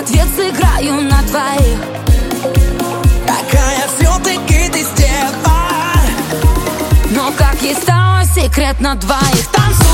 ответ сыграю на твоих. Такая все-таки ты стерва. Но как есть стало секрет на двоих. Танцуй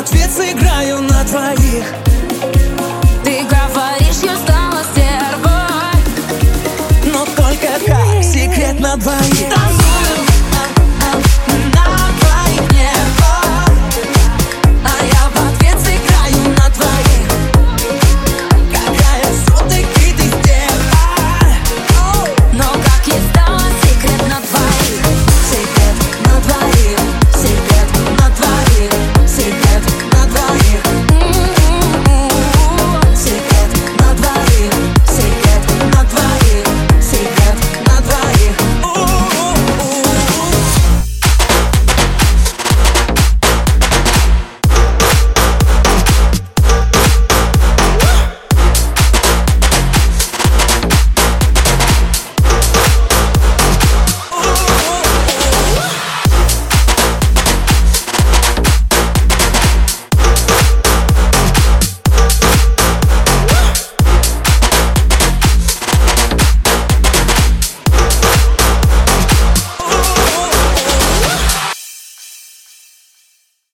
ответ сыграю на твоих. Ты говоришь, я стала стервой. Но только как секрет на двоих.